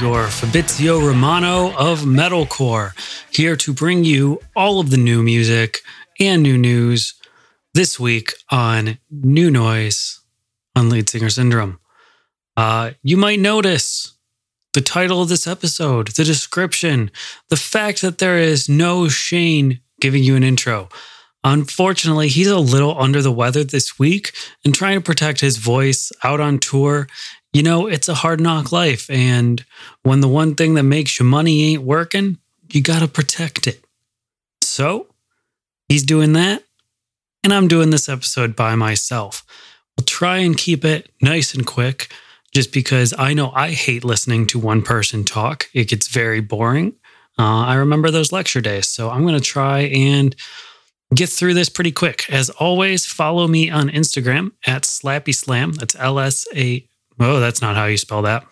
Your Fabrizio Romano of Metalcore, here to bring you all of the new music and new news this week on New Noise on Lead Singer Syndrome. Uh, you might notice the title of this episode, the description, the fact that there is no Shane giving you an intro. Unfortunately, he's a little under the weather this week and trying to protect his voice out on tour. You know, it's a hard knock life. And when the one thing that makes you money ain't working, you got to protect it. So he's doing that. And I'm doing this episode by myself. We'll try and keep it nice and quick just because I know I hate listening to one person talk. It gets very boring. Uh, I remember those lecture days. So I'm going to try and get through this pretty quick. As always, follow me on Instagram at Slappy Slam. That's L S A. Oh, that's not how you spell that.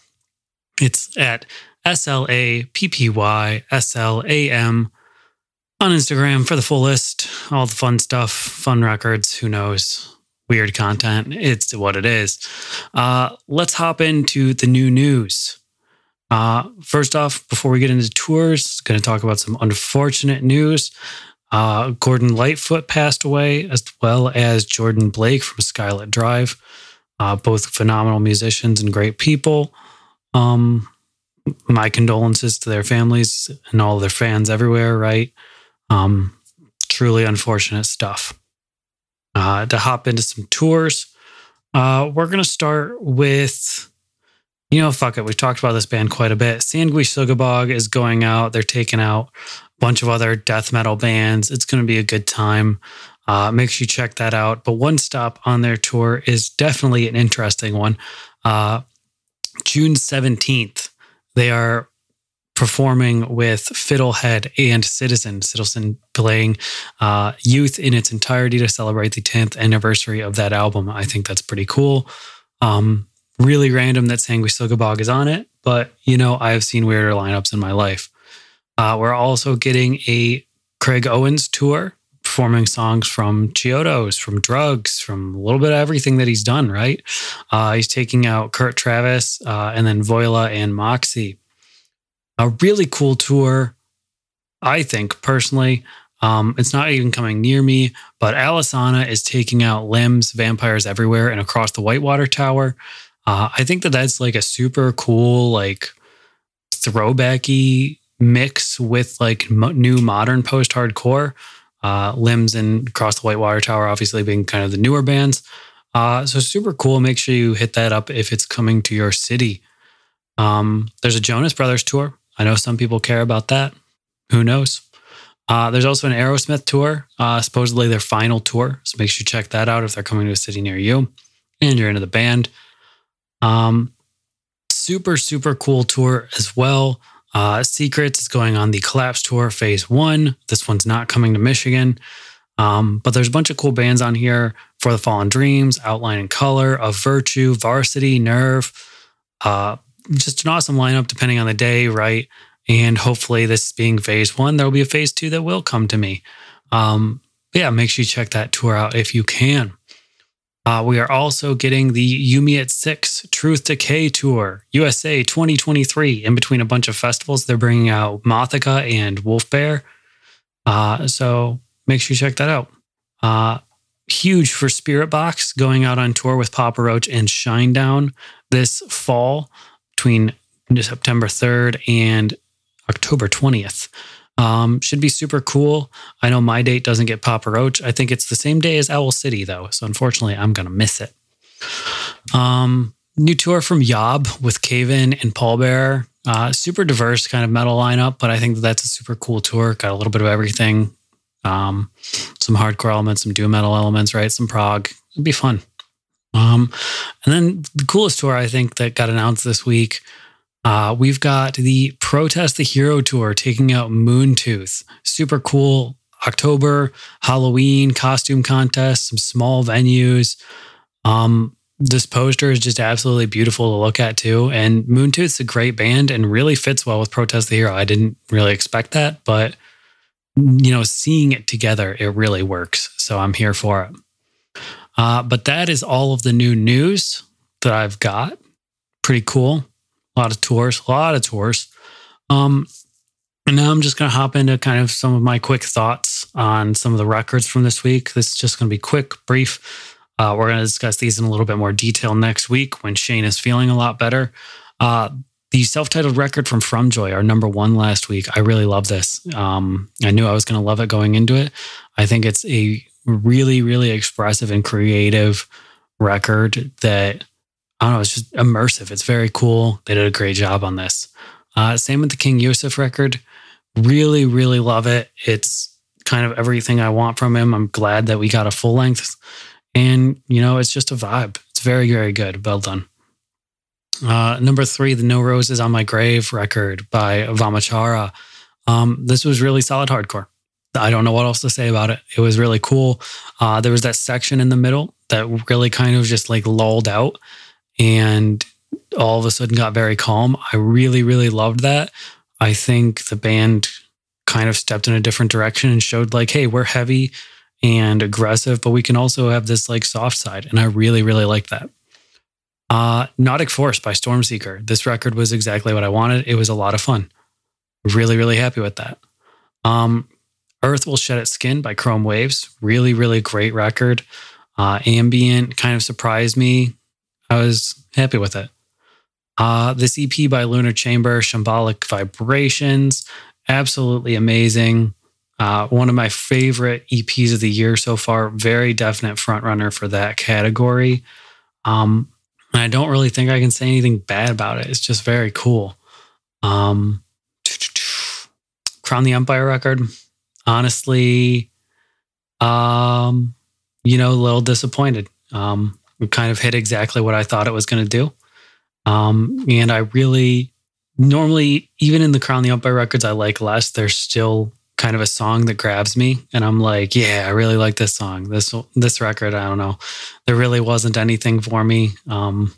It's at S L A P P Y S L A M on Instagram for the full list, all the fun stuff, fun records, who knows, weird content. It's what it is. Uh, let's hop into the new news. Uh, first off, before we get into tours, going to talk about some unfortunate news. Uh, Gordon Lightfoot passed away, as well as Jordan Blake from Skylit Drive. Uh, both phenomenal musicians and great people. Um, my condolences to their families and all their fans everywhere, right? Um, truly unfortunate stuff. Uh, to hop into some tours, uh, we're going to start with, you know, fuck it. We've talked about this band quite a bit. Sanguisugabogg is going out. They're taking out a bunch of other death metal bands. It's going to be a good time. Uh, make sure you check that out. But one stop on their tour is definitely an interesting one. Uh, June 17th, they are performing with Fiddlehead and Citizen. Citizen playing uh, Youth in its entirety to celebrate the 10th anniversary of that album. I think that's pretty cool. Um, really random that Sanguisugabogg is on it, but you know, I've seen weirder lineups in my life. Uh, we're also getting a Craig Owens tour, performing songs from Chiodos, from Drugs, from a little bit of everything that he's done, right? Uh, he's taking out Kurt Travis uh, and then Voila and Moxie. A really cool tour, I think, personally. Um, it's not even coming near me, but Alesana is taking out Limbs, Vampires Everywhere, and Across the Whitewater Tower. Uh, I think that that's like a super cool, like throwbacky mix with like mo- new modern post hardcore. Uh, Limbs and Across the Whitewater Tower, obviously being kind of the newer bands. Uh, so super cool. Make sure you hit that up if it's coming to your city. Um, there's a Jonas Brothers tour. I know some people care about that. Who knows? Uh, there's also an Aerosmith tour, uh, supposedly their final tour. So make sure you check that out if they're coming to a city near you and you're into the band. Um, super, super cool tour as well. Uh, Secrets is going on the Collapse Tour Phase One. This one's not coming to Michigan, um, but there's a bunch of cool bands on here for the Fallen Dreams, Outline in Color, Of Virtue, Varsity, Nerve. Uh, just an awesome lineup depending on the day, right? And hopefully, this being phase one, there will be a phase two that will come to me. Um, yeah, make sure you check that tour out if you can. Uh, we are also getting the You Me at Six Truth Decay Tour USA 2023. In between a bunch of festivals, they're bringing out Mothica and Wolf Bear. Uh, so make sure you check that out. Uh, huge for Spiritbox going out on tour with Papa Roach and Shinedown this fall between September 3rd and October 20th. Um, should be super cool. I know my date doesn't get Papa Roach. I think it's the same day as Owl City, though. So unfortunately, I'm going to miss it. Um, new tour from Yob with Cave In and Pallbearer. Uh, super diverse kind of metal lineup, but I think that that's a super cool tour. Got a little bit of everything. Um, some hardcore elements, some doom metal elements, right? Some prog. It'd be fun. Um, and then the coolest tour I think that got announced this week uh, we've got the Protest the Hero Tour taking out Moontooth. Super cool October, Halloween costume contest, some small venues. Um, this poster is just absolutely beautiful to look at too. And Moontooth's a great band and really fits well with Protest the Hero. I didn't really expect that, but you know, seeing it together, it really works. So I'm here for it. Uh, but that is all of the new news that I've got. Pretty cool a lot of tours, a lot of tours. Um, and now I'm just going to hop into kind of some of my quick thoughts on some of the records from this week. This is just going to be quick, brief. Uh, we're going to discuss these in a little bit more detail next week when Shane is feeling a lot better. Uh, the self-titled record from fromjoy, our number one last week. I really love this. Um, I knew I was going to love it going into it. I think it's a really, really expressive and creative record that I don't know, it's just immersive. It's very cool. They did a great job on this. Uh, same with the King Yosef record. Really, really love it. It's kind of everything I want from him. I'm glad that we got a full length. And, you know, it's just a vibe. It's very, very good. Well done. Uh, number three, the No Roses on My Grave record by Vamachara. Um, this was really solid hardcore. I don't know what else to say about it. It was really cool. Uh, there was that section in the middle that really kind of just like lulled out and all of a sudden got very calm. I really, really loved that. I think the band kind of stepped in a different direction and showed like, hey, we're heavy and aggressive, but we can also have this like soft side. And I really, really like that. Uh, Nautic Force by Stormseeker. This record was exactly what I wanted. It was a lot of fun. Really, really happy with that. Um, Earth Will Shed Its Skin by Chrome Waves. Really, really great record. Uh, ambient kind of surprised me. I was happy with it. Uh, this EP by Lunar Chamber, Shambolic Vibrations, absolutely amazing. Uh, one of my favorite EPs of the year so far. Very definite frontrunner for that category. Um, and I don't really think I can say anything bad about it. It's just very cool. Um, Crown the Empire record, honestly, um, you know, a little disappointed. Um, kind of hit exactly what I thought it was going to do. Um, and I really, normally, even in the Crown the Empire records I like less, there's still kind of a song that grabs me. And I'm like, yeah, I really like this song. This, this record, I don't know. There really wasn't anything for me. Um,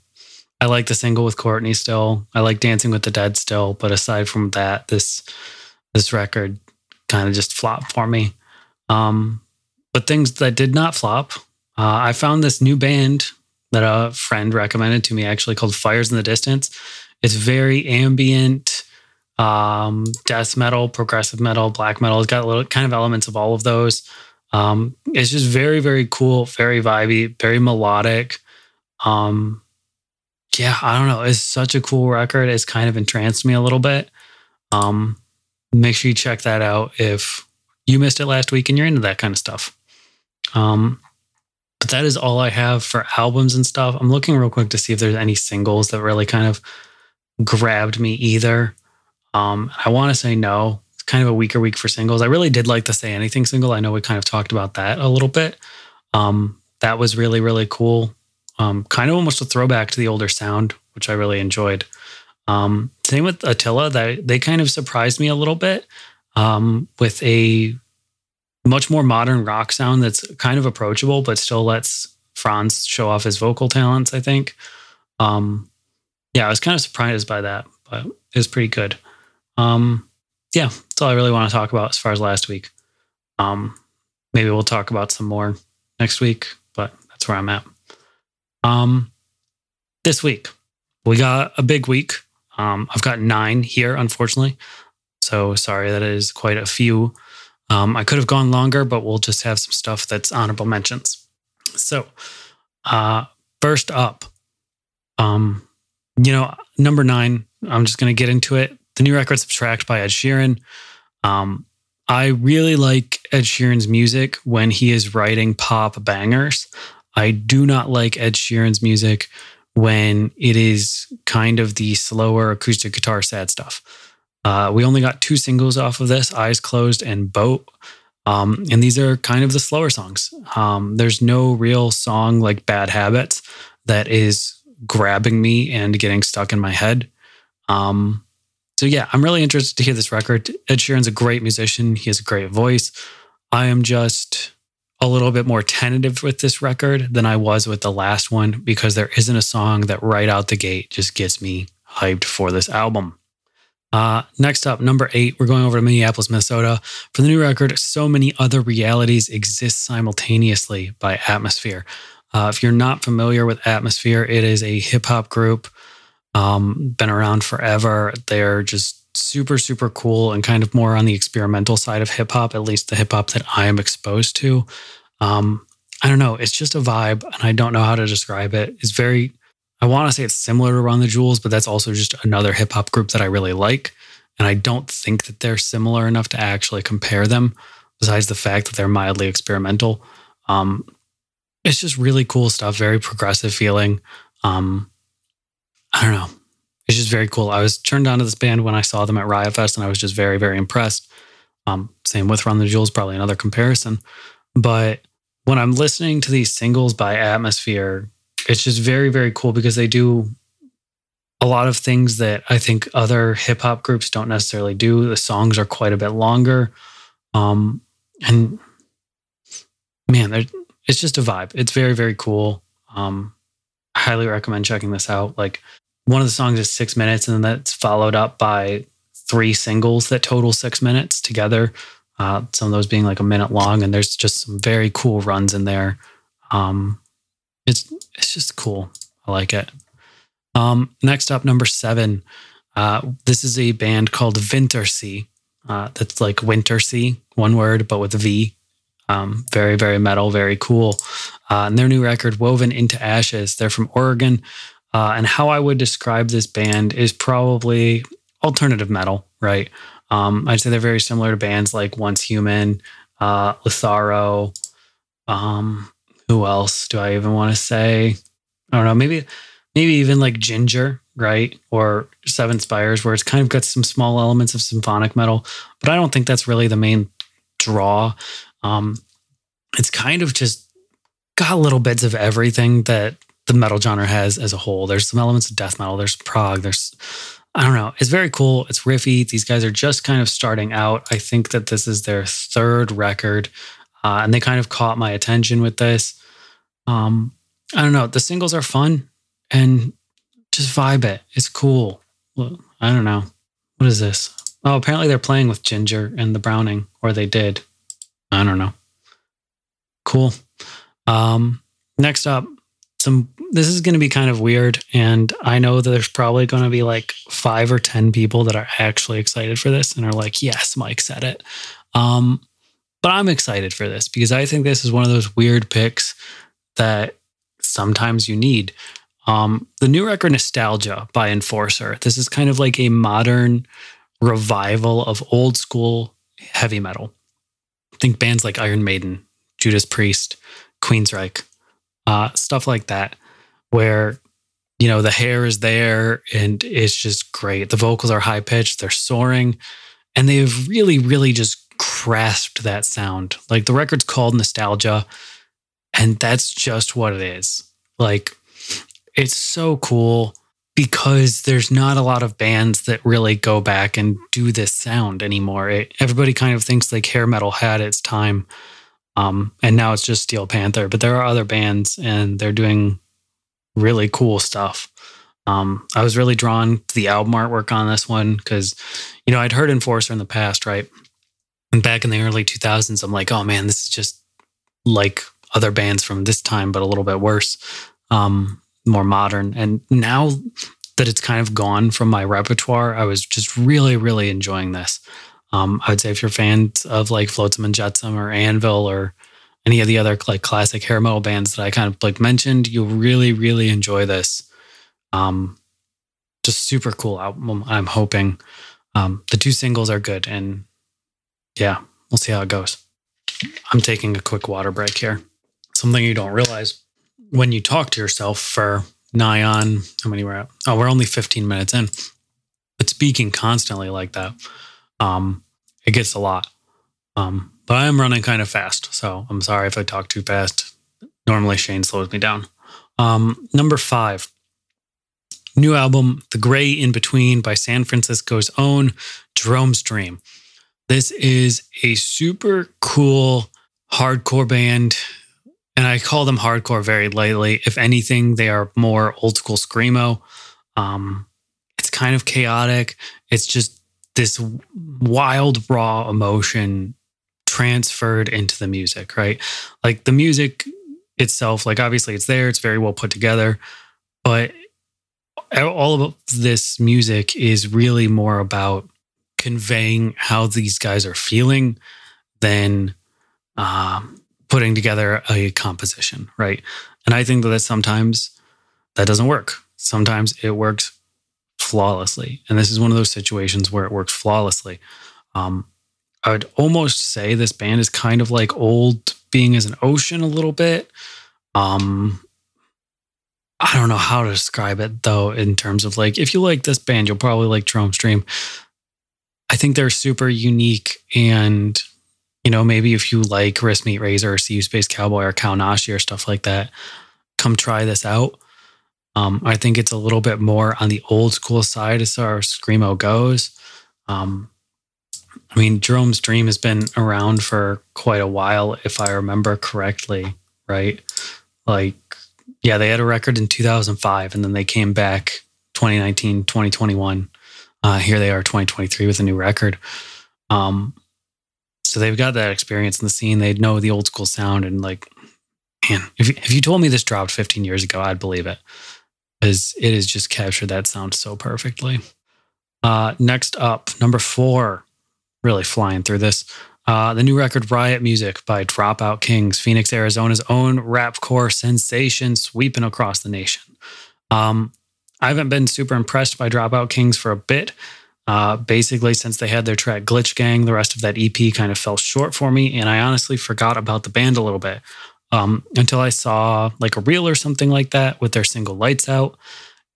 I like the single with Courtney still. I like Dancing with the Dead still. But aside from that, this, this record kind of just flopped for me. Um, but things that did not flop uh, I found this new band that a friend recommended to me actually called Fires in the Distance. It's very ambient, um, death metal, progressive metal, black metal. It's got little kind of elements of all of those. Um, it's just very, very cool, very vibey, very melodic. Um, yeah, I don't know. It's such a cool record. It's kind of entranced me a little bit. Um, make sure you check that out if you missed it last week and you're into that kind of stuff. Um, but that is all I have for albums and stuff. I'm looking real quick to see if there's any singles that really kind of grabbed me either. Um, I want to say no. It's kind of a weaker week for singles. I really did like the Say Anything single. I know we kind of talked about that a little bit. Um, that was really, really cool. Um, kind of almost a throwback to the older sound, which I really enjoyed. Um, same with Attila, that they kind of surprised me a little bit um, with a much more modern rock sound that's kind of approachable, but still lets Fronz show off his vocal talents. I think. Um, yeah, I was kind of surprised by that, but it was pretty good. Um, yeah, that's all I really want to talk about as far as last week. Um, maybe we'll talk about some more next week, but that's where I'm at. Um, this week we got a big week. Um, I've got nine here, unfortunately. So sorry that is quite a few. Um, I could have gone longer, but we'll just have some stuff that's honorable mentions. So, uh, first up, um, you know, number nine, I'm just going to get into it. The new record Subtract by Ed Sheeran. Um, I really like Ed Sheeran's music when he is writing pop bangers. I do not like Ed Sheeran's music when it is kind of the slower acoustic guitar sad stuff. Uh, we only got two singles off of this Eyes Closed and Boat. Um, and these are kind of the slower songs. Um, there's no real song like Bad Habits that is grabbing me and getting stuck in my head. Um, so yeah, I'm really interested to hear this record. Ed Sheeran's a great musician. He has a great voice. I am just a little bit more tentative with this record than I was with the last one because there isn't a song that right out the gate just gets me hyped for this album. Uh, next up, number eight, we're going over to Minneapolis, Minnesota. For the new record, So Many Other Realities Exist Simultaneously by Atmosphere. Uh, if you're not familiar with Atmosphere, it is a hip hop group um, been around forever. They're just super, super cool and kind of more on the experimental side of hip hop, at least the hip hop that I am exposed to. Um, I don't know. It's just a vibe, and I don't know how to describe it. It's very, I want to say it's similar to Run the Jewels, but that's also just another hip hop group that I really like. And I don't think that they're similar enough to actually compare them, besides the fact that they're mildly experimental. Um, it's just really cool stuff, very progressive feeling. Um, I don't know. It's just very cool. I was turned on to this band when I saw them at Riot Fest, and I was just very, very impressed. Um, same with Run the Jewels, probably another comparison. But when I'm listening to these singles by Atmosphere, it's just very, very cool because they do a lot of things that I think other hip hop groups don't necessarily do. The songs are quite a bit longer. Um, and man, it's just a vibe. It's very, very cool. Um, I highly recommend checking this out. Like one of the songs is six minutes, and then that's followed up by three singles that total six minutes together. Uh, some of those being like a minute long, and there's just some very cool runs in there. Um, it's it's just cool. I like it. Um, next up, number seven. Uh, this is a band called Vintersea. Uh, that's like Wintersea, one word, but with a V. Um, very, very metal, very cool. Uh, and their new record, Woven into Ashes, they're from Oregon. Uh, and how I would describe this band is probably alternative metal, right? Um, I'd say they're very similar to bands like Once Human, uh. Um, who else do I even want to say? I don't know. Maybe, maybe even like Jinjer, right? Or Seven Spires, where it's kind of got some small elements of symphonic metal, but I don't think that's really the main draw. Um, it's kind of just got little bits of everything that the metal genre has as a whole. There's some elements of death metal, there's prog, there's I don't know. It's very cool. It's riffy. These guys are just kind of starting out. I think that this is their third record, uh, and they kind of caught my attention with this. Um, I don't know. The singles are fun and just vibe it. It's cool. I don't know. What is this? Oh, apparently they're playing with Jinjer and the Browning, or they did. I don't know. Cool. Um, next up, some this is going to be kind of weird and i know that there's probably going to be like five or ten people that are actually excited for this and are like yes mike said it um, but i'm excited for this because i think this is one of those weird picks that sometimes you need. Um, the new record nostalgia by enforcer. This is kind of like a modern revival of old school heavy metal. Think bands like Iron Maiden, Judas Priest, Queensryche, uh, stuff like that, where you know the hair is there and it's just great. The vocals are high pitched, they're soaring, and they've really, really just grasped that sound. Like the record's called Nostalgia, and that's just what it is. Like it's so cool because there's not a lot of bands that really go back and do this sound anymore. It, everybody kind of thinks like hair metal had its time, um, and now it's just Steel Panther. But there are other bands, and they're doing really cool stuff. Um, I was really drawn to the album artwork on this one because, you know, I'd heard Enforcer in the past, right? And back in the early 2000s, I'm like, oh man, this is just like other bands from this time, but a little bit worse. Um, more modern. And now that it's kind of gone from my repertoire, I was just really, really enjoying this. Um, I would say if you're fans of like Flotsam and Jetsam or Anvil or any of the other like classic hair metal bands that I kind of like mentioned, you'll really, really enjoy this. Um, just super cool album. I'm hoping. Um, the two singles are good, and yeah, we'll see how it goes. I'm taking a quick water break here. Something you don't realize when you talk to yourself for nigh on how many we're at? Oh, we're only 15 minutes in. But speaking constantly like that, um, it gets a lot. Um, but I am running kind of fast, so I'm sorry if I talk too fast. Normally Shane slows me down. Um, number five, new album, The Gray in Between by San Francisco's own Jerome's Dream. This is a super cool hardcore band and I call them hardcore very lightly. If anything, they are more old school screamo. Um, it's kind of chaotic. It's just this wild, raw emotion transferred into the music, right? Like the music itself, like obviously it's there, it's very well put together, but all of this music is really more about conveying how these guys are feeling than um, putting together a composition, right? And I think that sometimes that doesn't work. Sometimes it works flawlessly. And this is one of those situations where it works flawlessly. Um, I would almost say this band is kind of like old being as an ocean a little bit. Um, I don't know how to describe it though, in terms of like, if you like this band, you'll probably like Jerome's Dream. I think they're super unique and you know, maybe if you like Wristmeetrazor or You Space Cowboy or Kaonashi or stuff like that, come try this out. Um, I think it's a little bit more on the old school side as far as Screamo goes. Um, I mean, Jerome's Dream has been around for quite a while, if I remember correctly, right? Like, yeah, they had a record in 2005 and then they came back 2019, 2021. Uh, here they are, 2023, with a new record. Um, so they've got that experience in the scene. They know the old school sound and like, man, if if you told me this dropped 15 years ago, I'd believe it, because it has just captured that sound so perfectly. Uh, next up, number four, really flying through this. Uh, the new record Riot Music by Dropout Kings, Phoenix, Arizona's own rapcore sensation sweeping across the nation. Um, I haven't been super impressed by Dropout Kings for a bit. Uh, basically, since they had their track Glitch Gang, the rest of that EP kind of fell short for me. And I honestly forgot about the band a little bit um, until I saw like a reel or something like that with their single Lights Out.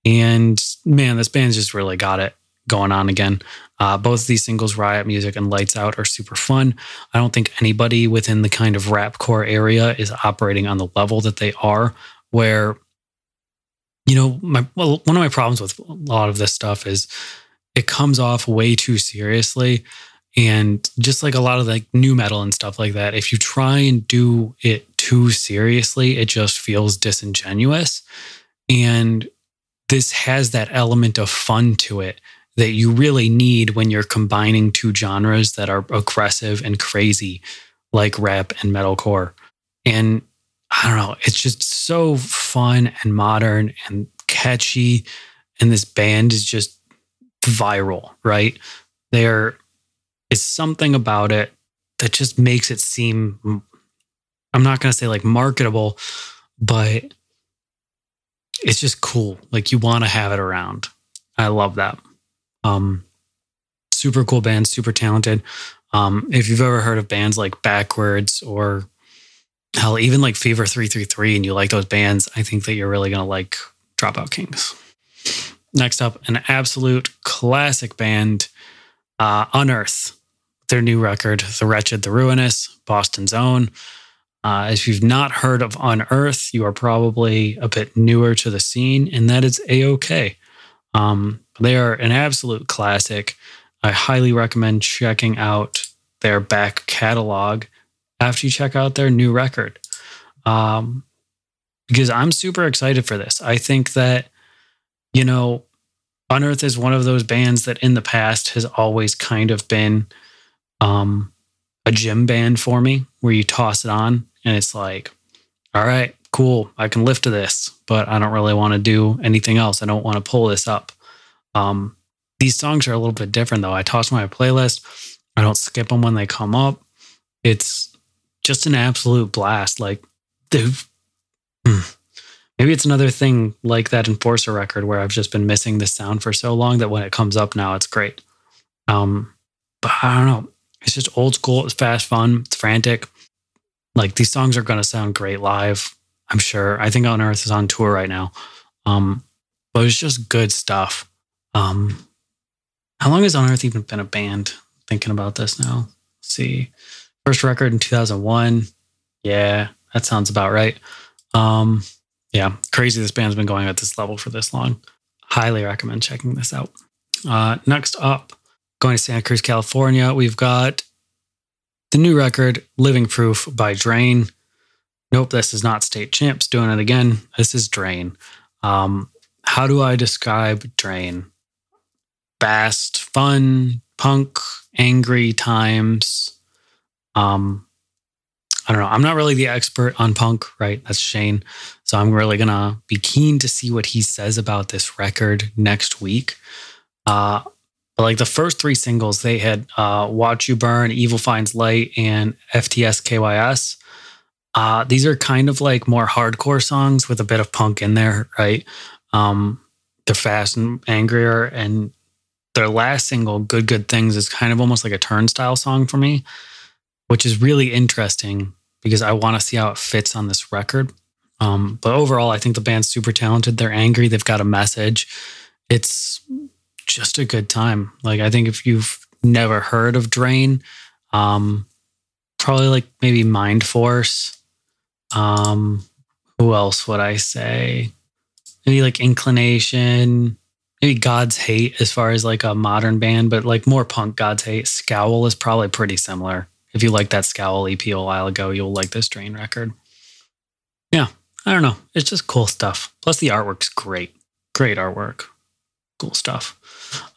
And man, this band's just really got it going on again. Uh, both these singles, Riot Music and Lights Out, are super fun. I don't think anybody within the kind of rap core area is operating on the level that they are, where, you know, my well, one of my problems with a lot of this stuff is it comes off way too seriously. And just like a lot of like nu metal and stuff like that, if you try and do it too seriously, it just feels disingenuous. And this has that element of fun to it that you really need when you're combining two genres that are aggressive and crazy, like rap and metalcore. And I don't know, it's just so fun and modern and catchy. And this band is just viral, right? There is something about it that just makes it seem, I'm not going to say like marketable, but it's just cool. Like you want to have it around. I love that. Um, super cool band, super talented. Um, if you've ever heard of bands like Backwards or hell, even like Fever 333 and you like those bands, I think that you're really going to like Dropout Kings. Next up, an absolute classic band, uh, Unearth. Their new record, The Wretched, The Ruinous, Boston's own. Uh, if you've not heard of Unearth, you are probably a bit newer to the scene, and that is a okay. Um, they are an absolute classic. I highly recommend checking out their back catalog after you check out their new record. Um, because I'm super excited for this. I think that, you know, Unearth is one of those bands that in the past has always kind of been um, a gym band for me, where you toss it on and it's like, all right, cool, I can lift to this, but I don't really want to do anything else. I don't want to pull this up. Um, these songs are a little bit different though. I toss my playlist. I don't skip them when they come up. It's just an absolute blast. Like, dude, hmm. maybe it's another thing like that Enforcer record where I've just been missing the sound for so long that when it comes up now, it's great. Um, but I don't know. It's just old school. It's fast, fun. It's frantic. Like these songs are going to sound great live. I'm sure. I think Unearth is on tour right now. Um, but it's just good stuff. Um, how long has Unearth even been a band? Thinking about this now. Let's see, first record in 2001. Yeah, that sounds about right. Um, yeah, crazy. This band's been going at this level for this long. Highly recommend checking this out. Uh, next up, going to Santa Cruz, California, we've got the new record, Living Proof by Drain. Nope, this is not State Champs doing it again. This is Drain. Um, how do I describe Drain? Fast, fun, punk, angry times. Um, I don't know. I'm not really the expert on punk, right? That's Shane. So I'm really gonna be keen to see what he says about this record next week. Uh, but like the first three singles, they had uh, "Watch You Burn," "Evil Finds Light," and "FTS KYS." Uh, these are kind of like more hardcore songs with a bit of punk in there, right? Um, they're fast and angrier, and their last single, "Good Good Things," is kind of almost like a turnstile song for me, which is really interesting because I want to see how it fits on this record. Um, but overall, I think the band's super talented. They're angry. They've got a message. It's just a good time. Like I think if you've never heard of Drain, um, probably like maybe Mindforce. Um, who else would I say? Maybe like Inclination, maybe God's Hate as far as like a modern band, but like more punk God's Hate. Scowl is probably pretty similar. If you like that Scowl EP a while ago, you'll like this Drain record. Yeah, I don't know. It's just cool stuff. Plus the artwork's great. Great artwork. Cool stuff.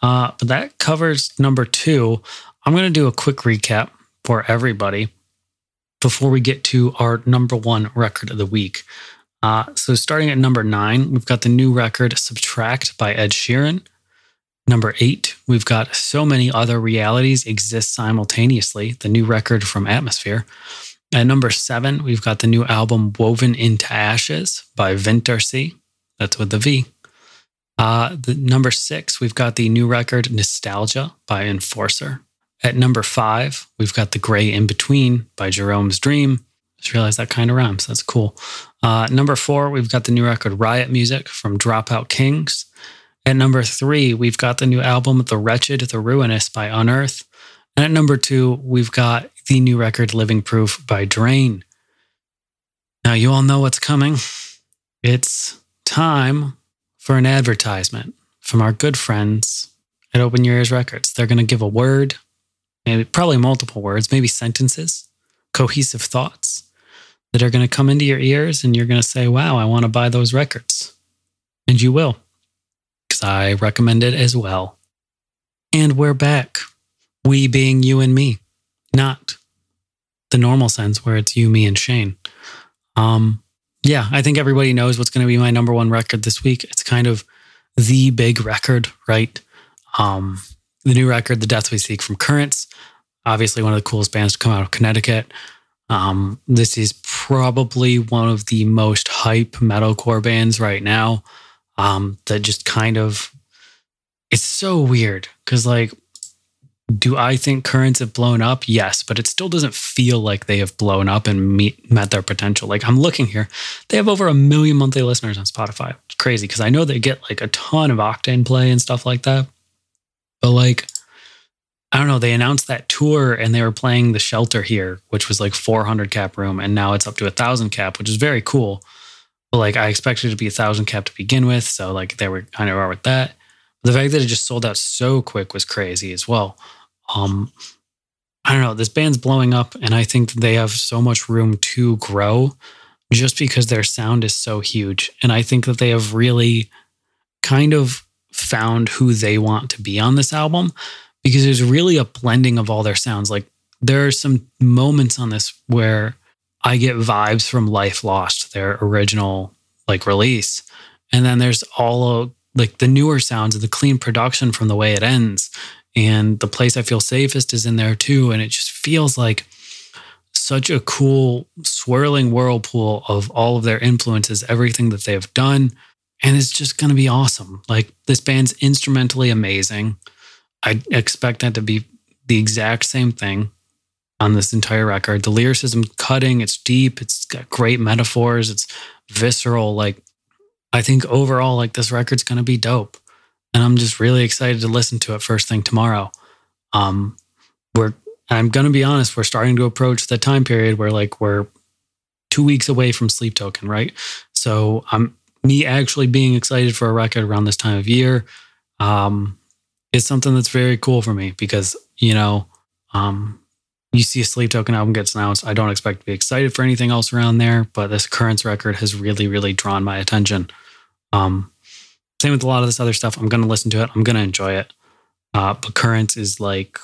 Uh, but that covers number two. I'm going to do a quick recap for everybody before we get to our number one record of the week. Uh, so, starting at number nine, we've got the new record Subtract by Ed Sheeran. Number eight, we've got So Many Other Realities Exist Simultaneously, the new record from Atmosphere. At number seven, we've got the new album Woven into Ashes by Vintersea. That's with the V. Uh, the number six, we've got the new record Nostalgia by Enforcer. At number five, we've got The Gray in Between by Jerome's Dream. Just realized that kind of rhymes. That's cool. Uh, number four, we've got the new record Riot Music from Dropout Kings. At number three, we've got the new album The Wretched, The Ruinous by Unearth. And at number two, we've got the new record Living Proof by Drain. Now, you all know what's coming. It's time for an advertisement from our good friends at Open Your Ears Records. They're going to give a word, maybe probably multiple words, maybe sentences, cohesive thoughts that are going to come into your ears and you're going to say, wow, I want to buy those records. And you will, I recommend it as well. And we're back. We being you and me, not the normal sense where it's you, me, and Shane. Um, yeah, I think everybody knows what's going to be my number one record this week. It's kind of the big record, right? Um, the new record, The Death We Seek from Currents, obviously one of the coolest bands to come out of Connecticut. Um, this is probably one of the most hype metalcore bands right now. Um, that just kind of, it's so weird because like Do I think currents have blown up? Yes, but it still doesn't feel like they have blown up and meet, met their potential. Like I'm looking here, they have over a million monthly listeners on Spotify. It's crazy because I know they get like a ton of Octane play and stuff like that. But like, I don't know, they announced that tour and they were playing the shelter here, which was like 400 cap room, and now it's up to a thousand cap, which is very cool. But like, I expected it to be a thousand cap to begin with, so like they were kind of are with that. The fact that it just sold out so quick was crazy as well. Um, I don't know. This band's blowing up, and I think they have so much room to grow just because their sound is so huge. And I think that they have really kind of found who they want to be on this album because there's really a blending of all their sounds. Like there are some moments on this where I get vibes from Life Lost, their original like release. And then there's all of like the newer sounds and the clean production from the way it ends. And the place I feel safest is in there too. And it just feels like such a cool swirling whirlpool of all of their influences, everything that they have done. And it's just going to be awesome. Like this band's instrumentally amazing. I expect that to be the exact same thing on this entire record. The lyricism cutting, it's deep, it's got great metaphors, it's visceral. Like I think overall, like this record's gonna be dope. And I'm just really excited to listen to it first thing tomorrow. Um we're I'm gonna be honest, we're starting to approach the time period where like we're two weeks away from Sleep Token, right? So I'm me actually being excited for a record around this time of year. Um is something that's very cool for me because, you know, um, you see a Sleep Token album gets announced. I don't expect to be excited for anything else around there, but this Currents record has really, really drawn my attention. Um, same with a lot of this other stuff. I'm going to listen to it. I'm going to enjoy it. Uh, but Currents is like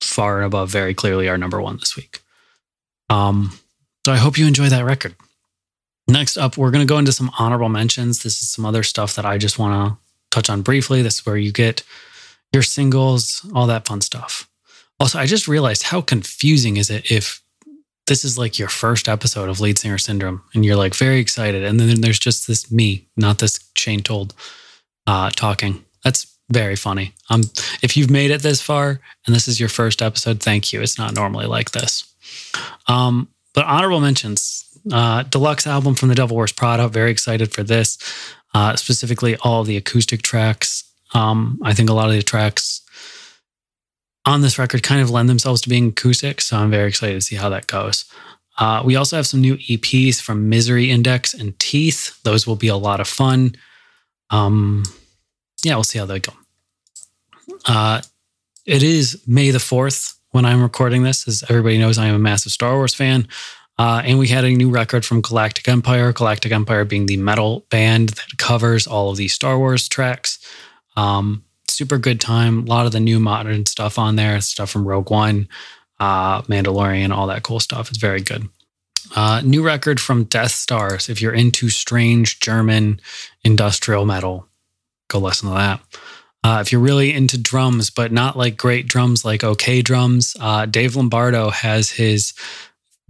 far and above, very clearly our number one this week. Um, so I hope you enjoy that record. Next up, we're going to go into some honorable mentions. This is some other stuff that I just want to touch on briefly. This is where you get your singles, all that fun stuff. Also, I just realized how confusing is it if this is like your first episode of Lead Singer Syndrome and you're like very excited, and then there's just this me, not this Shane Told, uh, talking. That's very funny. Um, if you've made it this far and this is your first episode, thank you. It's not normally like this. Um, but honorable mentions, uh, deluxe album from the Devil Wears Prada. Very excited for this. Uh, specifically, all the acoustic tracks um, I think a lot of the tracks on this record kind of lend themselves to being acoustic, so I'm very excited to see how that goes. Uh, we also have some new EPs from Misery Index and Teeth. Those will be a lot of fun. Um, yeah, we'll see how they go. Uh, it is May the 4th when I'm recording this. As everybody knows, I am a massive Star Wars fan. Uh, and we had a new record from Galactic Empire, Galactic Empire being the metal band that covers all of these Star Wars tracks. Um, super good time. A lot of the new modern stuff on there, stuff from Rogue One, uh, Mandalorian, all that cool stuff. It's very good. Uh, new record from Deathstars. If you're into strange German industrial metal, go listen to that. Uh, if you're really into drums, but not like great drums like OK Drums, uh, Dave Lombardo has his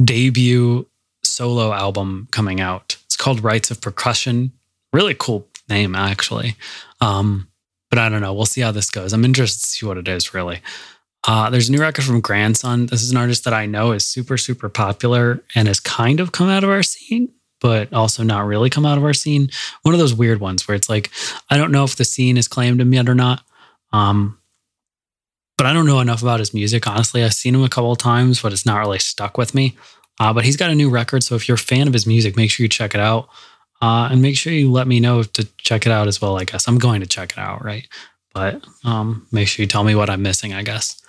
debut solo album coming out. It's called Rites of Percussion. Really cool name, actually. Um, but I don't know. We'll see how this goes. I'm interested to see what it is, really. Uh, there's a new record from Grandson. This is an artist that I know is super, super popular and has kind of come out of our scene, but also not really come out of our scene. One of those weird ones where it's like, I don't know if the scene has claimed him yet or not. Um, but I don't know enough about his music, honestly. I've seen him a couple of times, but it's not really stuck with me. Uh, but he's got a new record. So if you're a fan of his music, make sure you check it out. Uh, and make sure you let me know to check it out as well. I guess I'm going to check it out, right? But um, make sure you tell me what I'm missing. I guess.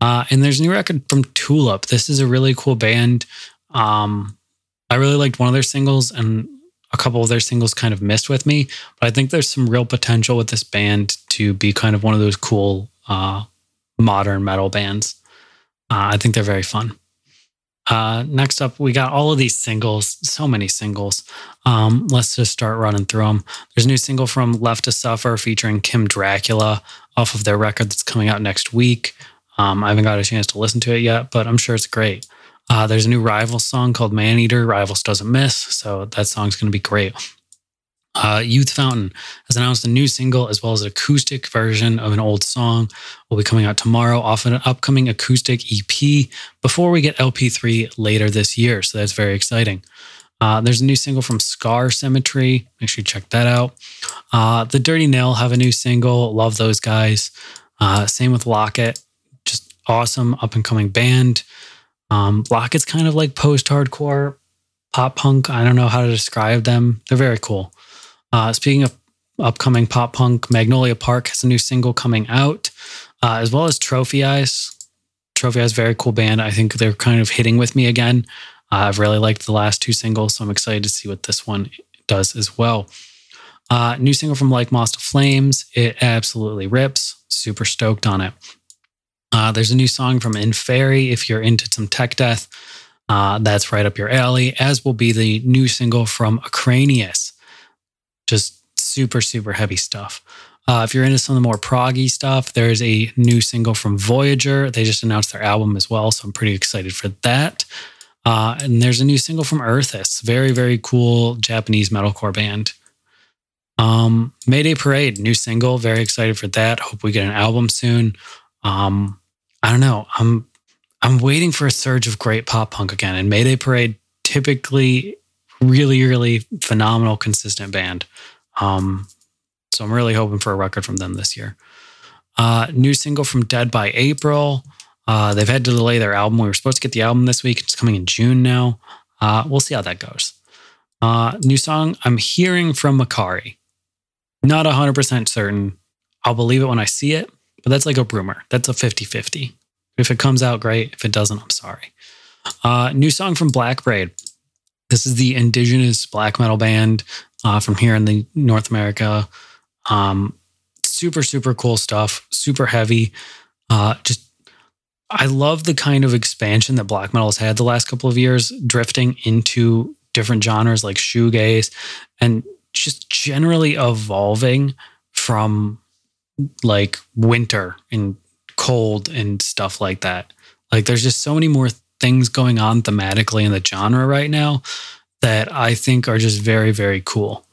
Uh, and there's a new record from Tulip. This is a really cool band. Um, I really liked one of their singles, and a couple of their singles kind of missed with me. But I think there's some real potential with this band to be kind of one of those cool uh, modern metal bands. Uh, I think they're very fun. Uh, next up, we got all of these singles, so many singles. Um, let's just start running through them. There's a new single from Left to Suffer featuring Kim Dracula off of their record that's coming out next week. Um, I haven't got a chance to listen to it yet, but I'm sure it's great. Uh, there's a new Rivals song called Man Eater. Rivals doesn't miss, so that song's going to be great. Uh, Youth Fountain has announced a new single as well as an acoustic version of an old song. Will be coming out tomorrow off an upcoming acoustic EP before we get LP3 later this year. So that's very exciting. Uh, there's a new single from Scar Symmetry. Make sure you check that out. Uh, the Dirty Nil have a new single. Love those guys. Uh, same with Locket. Just awesome up and coming band. Um, Locket's kind of like post hardcore, pop punk. I don't know how to describe them. They're very cool. Uh, speaking of upcoming pop punk, Magnolia Park has a new single coming out, uh, as well as Trophy Eyes. Trophy Eyes, very cool band. I think they're kind of hitting with me again. Uh, I've really liked the last two singles, so I'm excited to see what this one does as well. Uh, new single from Like Moss to Flames. It absolutely rips. Super stoked on it. Uh, there's a new song from Inferi if you're into some tech death. Uh, that's right up your alley, as will be the new single from Acranius just super, super heavy stuff. Uh, if you're into some of the more proggy stuff, there's a new single from Voyager. They just announced their album as well, so I'm pretty excited for that. Uh, and there's a new single from Earthists, very, very cool Japanese metalcore band. Um, Mayday Parade, new single, very excited for that. Hope we get an album soon. Um, I don't know. I'm I'm waiting for a surge of great pop punk again, and Mayday Parade typically really, really phenomenal, consistent band. Um, so I'm really hoping for a record from them this year. Uh, new single from Dead by April. Uh, they've had to delay their album. We were supposed to get the album this week. It's coming in June now. Uh, we'll see how that goes. Uh, new song I'm hearing from Makari. Not 100% certain. I'll believe it when I see it, but that's like a rumor. That's a 50 50. If it comes out, great. If it doesn't, I'm sorry. Uh, new song from Black Braid. This is the indigenous black metal band uh, from here in the North America. Um, super, super cool stuff. Super heavy. Uh, just I love the kind of expansion that black metal has had the last couple of years, drifting into different genres like shoegaze and just generally evolving from like winter and cold and stuff like that. Like there's just so many more things going on thematically in the genre right now that I think are just very, very cool.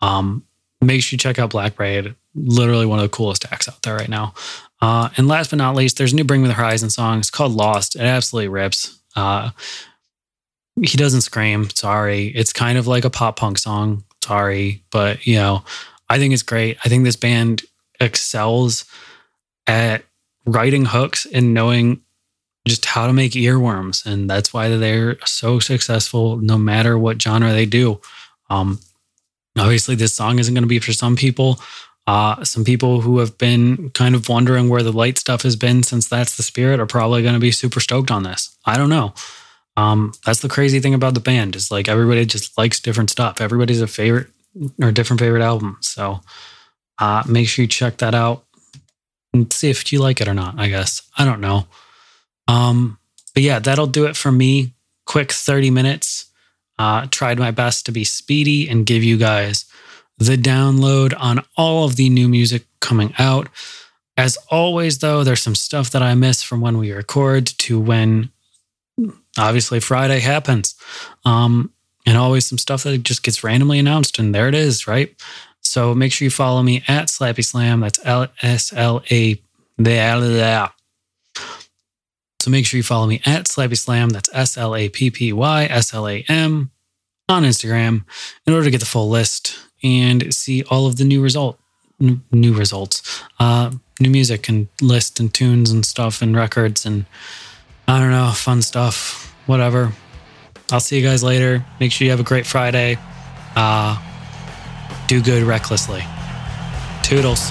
Um, make sure you check out Black Braid. Literally one of the coolest acts out there right now. Uh, and last but not least, there's a new Bring Me the Horizon song. It's called Lost. It absolutely rips. Uh, he doesn't scream. Sorry. It's kind of like a pop punk song. Sorry. But, you know, I think it's great. I think this band excels at writing hooks and knowing just how to make earworms. And that's why they're so successful no matter what genre they do. Um, obviously, this song isn't going to be for some people. Uh, some people who have been kind of wondering where the light stuff has been since that's the spirit are probably going to be super stoked on this. I don't know. Um, that's the crazy thing about the band is like everybody just likes different stuff. Everybody's a favorite or different favorite album. So uh, make sure you check that out and see if you like it or not. I guess I don't know. Um, but yeah, that'll do it for me. Quick 30 minutes. Uh, tried my best to be speedy and give you guys the download on all of the new music coming out. As always, though, there's some stuff that I miss from when we record to when obviously Friday happens. Um, and always some stuff that just gets randomly announced, and there it is, right? So make sure you follow me at Slappy Slam. That's L S L A. So make sure you follow me at Slappy Slam. That's S L A P P Y S L A M on Instagram in order to get the full list and see all of the new result, new results, uh, new music and list and tunes and stuff and records and I don't know, fun stuff, whatever. I'll see you guys later. Make sure you have a great Friday. Uh, do good recklessly. Toodles.